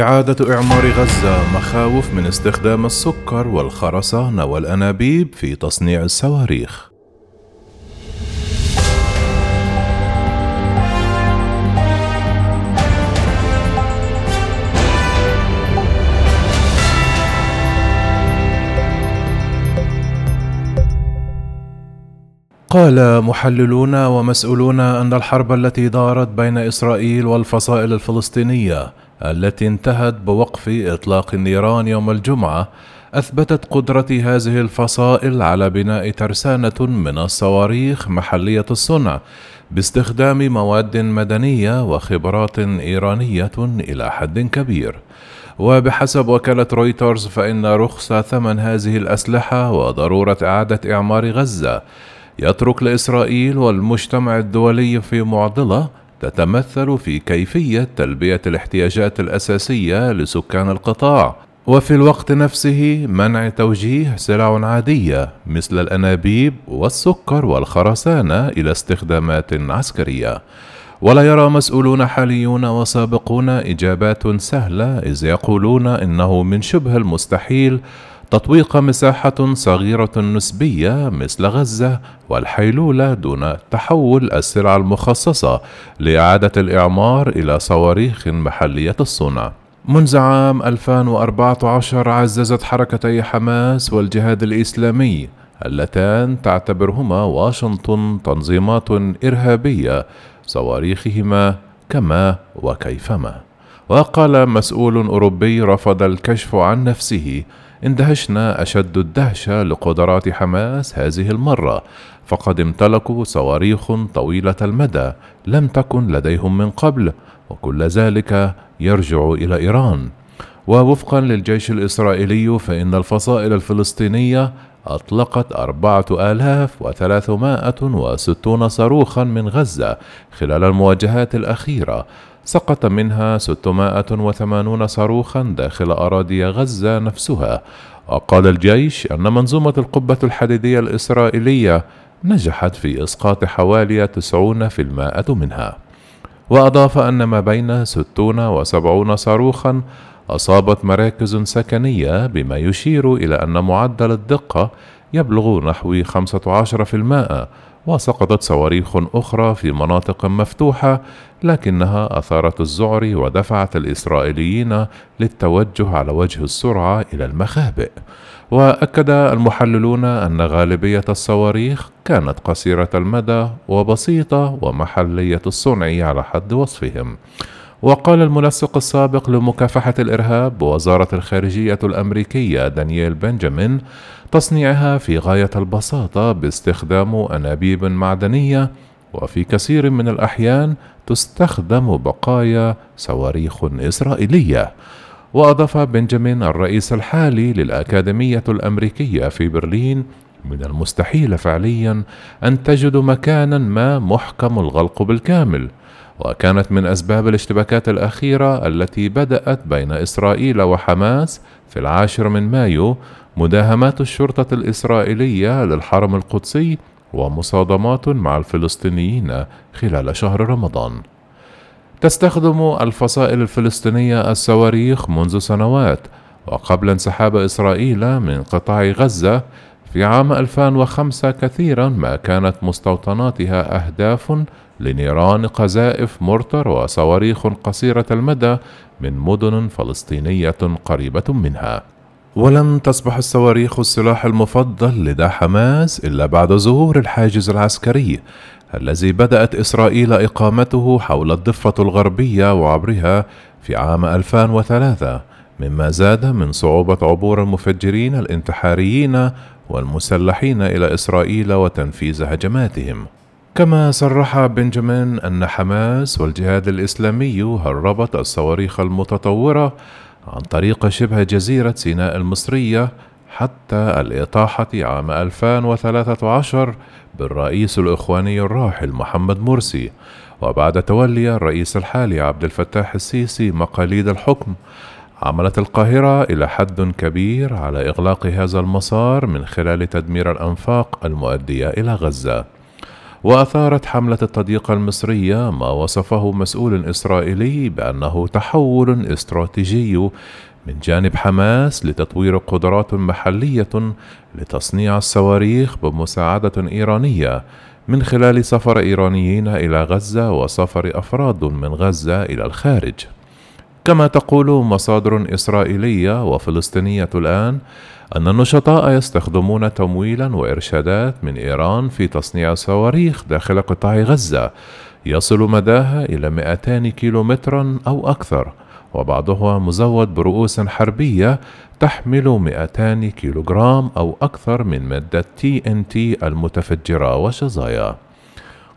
إعادة إعمار غزة مخاوف من استخدام السكر والخرسانة والأنابيب في تصنيع الصواريخ. قال محللون ومسؤولون أن الحرب التي دارت بين إسرائيل والفصائل الفلسطينية التي انتهت بوقف إطلاق النيران يوم الجمعة أثبتت قدرة هذه الفصائل على بناء ترسانة من الصواريخ محلية الصنع باستخدام مواد مدنية وخبرات إيرانية إلى حد كبير. وبحسب وكالة رويترز فإن رخص ثمن هذه الأسلحة وضرورة إعادة إعمار غزة يترك لإسرائيل والمجتمع الدولي في معضلة تتمثل في كيفية تلبية الاحتياجات الأساسية لسكان القطاع وفي الوقت نفسه منع توجيه سلع عادية مثل الأنابيب والسكر والخرسانة إلى استخدامات عسكرية. ولا يرى مسؤولون حاليون وسابقون إجابات سهلة إذ يقولون إنه من شبه المستحيل تطويق مساحة صغيرة نسبية مثل غزة والحيلولة دون تحول السلع المخصصة لإعادة الإعمار إلى صواريخ محلية الصنع. منذ عام 2014 عززت حركتي حماس والجهاد الإسلامي اللتان تعتبرهما واشنطن تنظيمات إرهابية صواريخهما كما وكيفما. وقال مسؤول أوروبي رفض الكشف عن نفسه اندهشنا أشد الدهشة لقدرات حماس هذه المرة فقد امتلكوا صواريخ طويلة المدى لم تكن لديهم من قبل وكل ذلك يرجع إلى إيران. ووفقا للجيش الإسرائيلي فإن الفصائل الفلسطينية أطلقت أربعة آلاف وثلاثمائة وستون صاروخا من غزة خلال المواجهات الأخيرة سقط منها 680 صاروخا داخل أراضي غزة نفسها. وقال الجيش أن منظومة القبة الحديدية الإسرائيلية نجحت في إسقاط حوالي 90% منها. وأضاف أن ما بين 60 و 70 صاروخا أصابت مراكز سكنية بما يشير إلى أن معدل الدقة يبلغ نحو 15% وسقطت صواريخ أخرى في مناطق مفتوحة لكنها أثارت الذعر ودفعت الإسرائيليين للتوجه على وجه السرعة إلى المخابئ. وأكد المحللون أن غالبية الصواريخ كانت قصيرة المدى وبسيطة ومحلية الصنع على حد وصفهم. وقال المنسق السابق لمكافحة الإرهاب بوزارة الخارجية الأمريكية دانييل بنجامين تصنيعها في غاية البساطة باستخدام أنابيب معدنية وفي كثير من الأحيان تستخدم بقايا صواريخ إسرائيلية. وأضاف بنجامين الرئيس الحالي للأكاديمية الأمريكية في برلين من المستحيل فعليا أن تجدوا مكانا ما محكم الغلق بالكامل. وكانت من أسباب الاشتباكات الأخيرة التي بدأت بين إسرائيل وحماس في العاشر من مايو مداهمات الشرطة الإسرائيلية للحرم القدسي ومصادمات مع الفلسطينيين خلال شهر رمضان. تستخدم الفصائل الفلسطينية الصواريخ منذ سنوات وقبل انسحاب إسرائيل من قطاع غزة في عام 2005 كثيرا ما كانت مستوطناتها أهداف لنيران قذائف مورتر وصواريخ قصيرة المدى من مدن فلسطينية قريبة منها. ولم تصبح الصواريخ السلاح المفضل لدى حماس إلا بعد ظهور الحاجز العسكري الذي بدأت إسرائيل إقامته حول الضفة الغربية وعبرها في عام 2003 مما زاد من صعوبة عبور المفجرين الانتحاريين والمسلحين إلى إسرائيل وتنفيذ هجماتهم. كما صرح بنجامين أن حماس والجهاد الإسلامي هربت الصواريخ المتطورة عن طريق شبه جزيرة سيناء المصرية حتى الإطاحة عام 2013 بالرئيس الإخواني الراحل محمد مرسي وبعد تولي الرئيس الحالي عبد الفتاح السيسي مقاليد الحكم عملت القاهرة إلى حد كبير على إغلاق هذا المسار من خلال تدمير الأنفاق المؤدية إلى غزة. وأثارت حملة التضييق المصرية ما وصفه مسؤول إسرائيلي بأنه تحول استراتيجي من جانب حماس لتطوير قدرات محلية لتصنيع الصواريخ بمساعدة إيرانية من خلال سفر إيرانيين إلى غزة وسفر أفراد من غزة إلى الخارج. كما تقول مصادر إسرائيلية وفلسطينية الآن أن النشطاء يستخدمون تمويلا وإرشادات من إيران في تصنيع صواريخ داخل قطاع غزة. يصل مداها إلى 200 كيلومترا أو أكثر وبعضها مزود برؤوس حربية تحمل 200 كيلوغرام أو أكثر من مادة TNT المتفجرة وشظايا.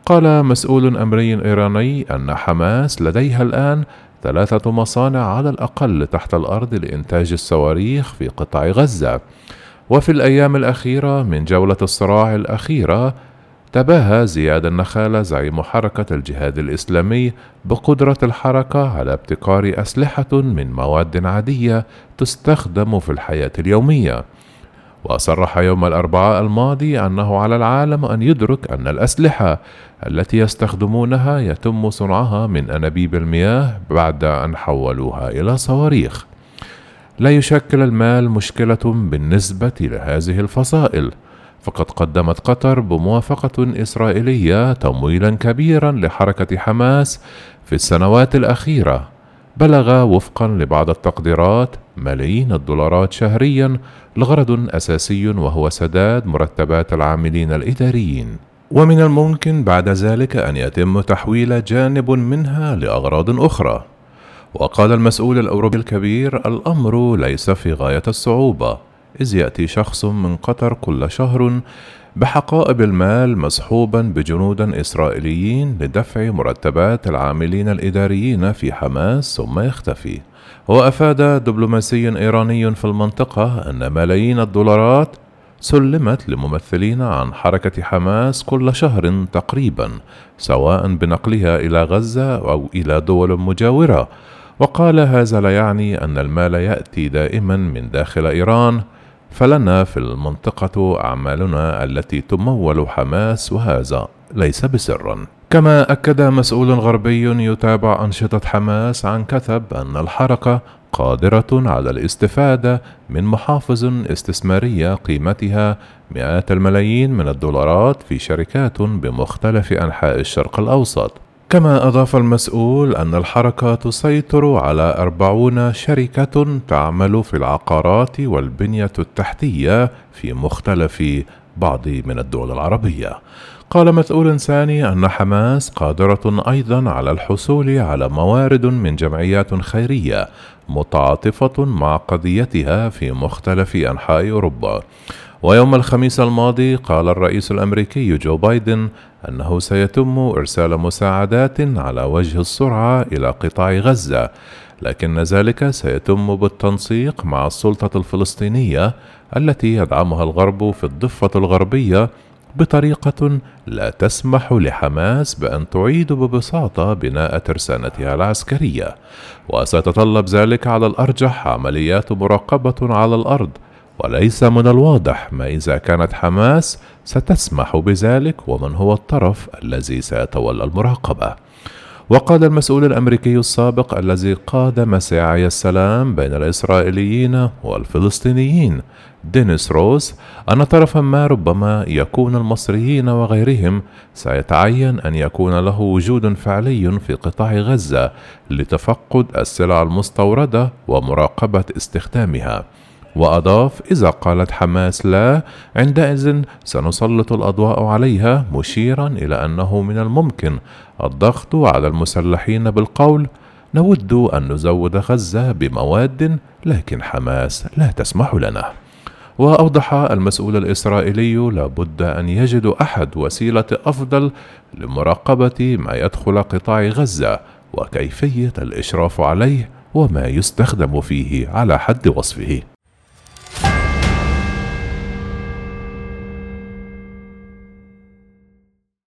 قال مسؤول أمني إيراني أن حماس لديها الآن ثلاثة مصانع على الأقل تحت الأرض لإنتاج الصواريخ في قطاع غزة. وفي الأيام الأخيرة من جولة الصراع الأخيرة تباهى زياد النخالة زعيم حركة الجهاد الإسلامي بقدرة الحركة على ابتكار أسلحة من مواد عادية تستخدم في الحياة اليومية. وصرح يوم الأربعاء الماضي أنه على العالم أن يدرك أن الأسلحة التي يستخدمونها يتم صنعها من أنابيب المياه بعد أن حولوها إلى صواريخ. لا يشكل المال مشكلة بالنسبة لهذه الفصائل، فقد قدمت قطر بموافقة إسرائيلية تمويلا كبيرا لحركة حماس في السنوات الأخيرة بلغ وفقا لبعض التقديرات ملايين الدولارات شهريا لغرض أساسي وهو سداد مرتبات العاملين الإداريين. ومن الممكن بعد ذلك أن يتم تحويل جانب منها لأغراض أخرى. وقال المسؤول الأوروبي الكبير الأمر ليس في غاية الصعوبة إذ يأتي شخص من قطر كل شهر بحقائب المال مصحوبا بجنود إسرائيليين لدفع مرتبات العاملين الإداريين في حماس ثم يختفي. وأفاد دبلوماسي إيراني في المنطقة أن ملايين الدولارات سلمت لممثلين عن حركة حماس كل شهر تقريبا سواء بنقلها إلى غزة أو إلى دول مجاورة. وقال هذا لا يعني أن المال يأتي دائما من داخل إيران. فلنا في المنطقة أعمالنا التي تمول حماس وهذا ليس بسر كما أكد مسؤول غربي يتابع أنشطة حماس عن كثب أن الحركة قادرة على الاستفادة من محافظ استثمارية قيمتها مئات الملايين من الدولارات في شركات بمختلف أنحاء الشرق الأوسط. كما أضاف المسؤول أن الحركة تسيطر على أربعون شركة تعمل في العقارات والبنية التحتية في مختلف بعض من الدول العربية. قال مسؤول ثاني أن حماس قادرة أيضا على الحصول على موارد من جمعيات خيرية متعاطفة مع قضيتها في مختلف أنحاء أوروبا. ويوم الخميس الماضي قال الرئيس الأمريكي جو بايدن أنه سيتم إرسال مساعدات على وجه السرعة إلى قطاع غزة لكن ذلك سيتم بالتنسيق مع السلطة الفلسطينية التي يدعمها الغرب في الضفة الغربية بطريقة لا تسمح لحماس بأن تعيد ببساطة بناء ترسانتها العسكرية. وسيتطلب ذلك على الأرجح عمليات مراقبة على الأرض وليس من الواضح ما إذا كانت حماس ستسمح بذلك ومن هو الطرف الذي سيتولى المراقبة. وقال المسؤول الأمريكي السابق الذي قاد مساعي السلام بين الإسرائيليين والفلسطينيين دينيس روز أن طرفا ما ربما يكون المصريين وغيرهم سيتعين أن يكون له وجود فعلي في قطاع غزة لتفقد السلع المستوردة ومراقبة استخدامها. وأضاف إذا قالت حماس لا عندئذ سنسلط الأضواء عليها مشيرا إلى أنه من الممكن. الضغط على المسلحين بالقول نود أن نزود غزة بمواد لكن حماس لا تسمح لنا. وأوضح المسؤول الإسرائيلي لابد أن يجدوا أحد وسيلة أفضل لمراقبة ما يدخل قطاع غزة وكيفية الإشراف عليه وما يستخدم فيه على حد وصفه.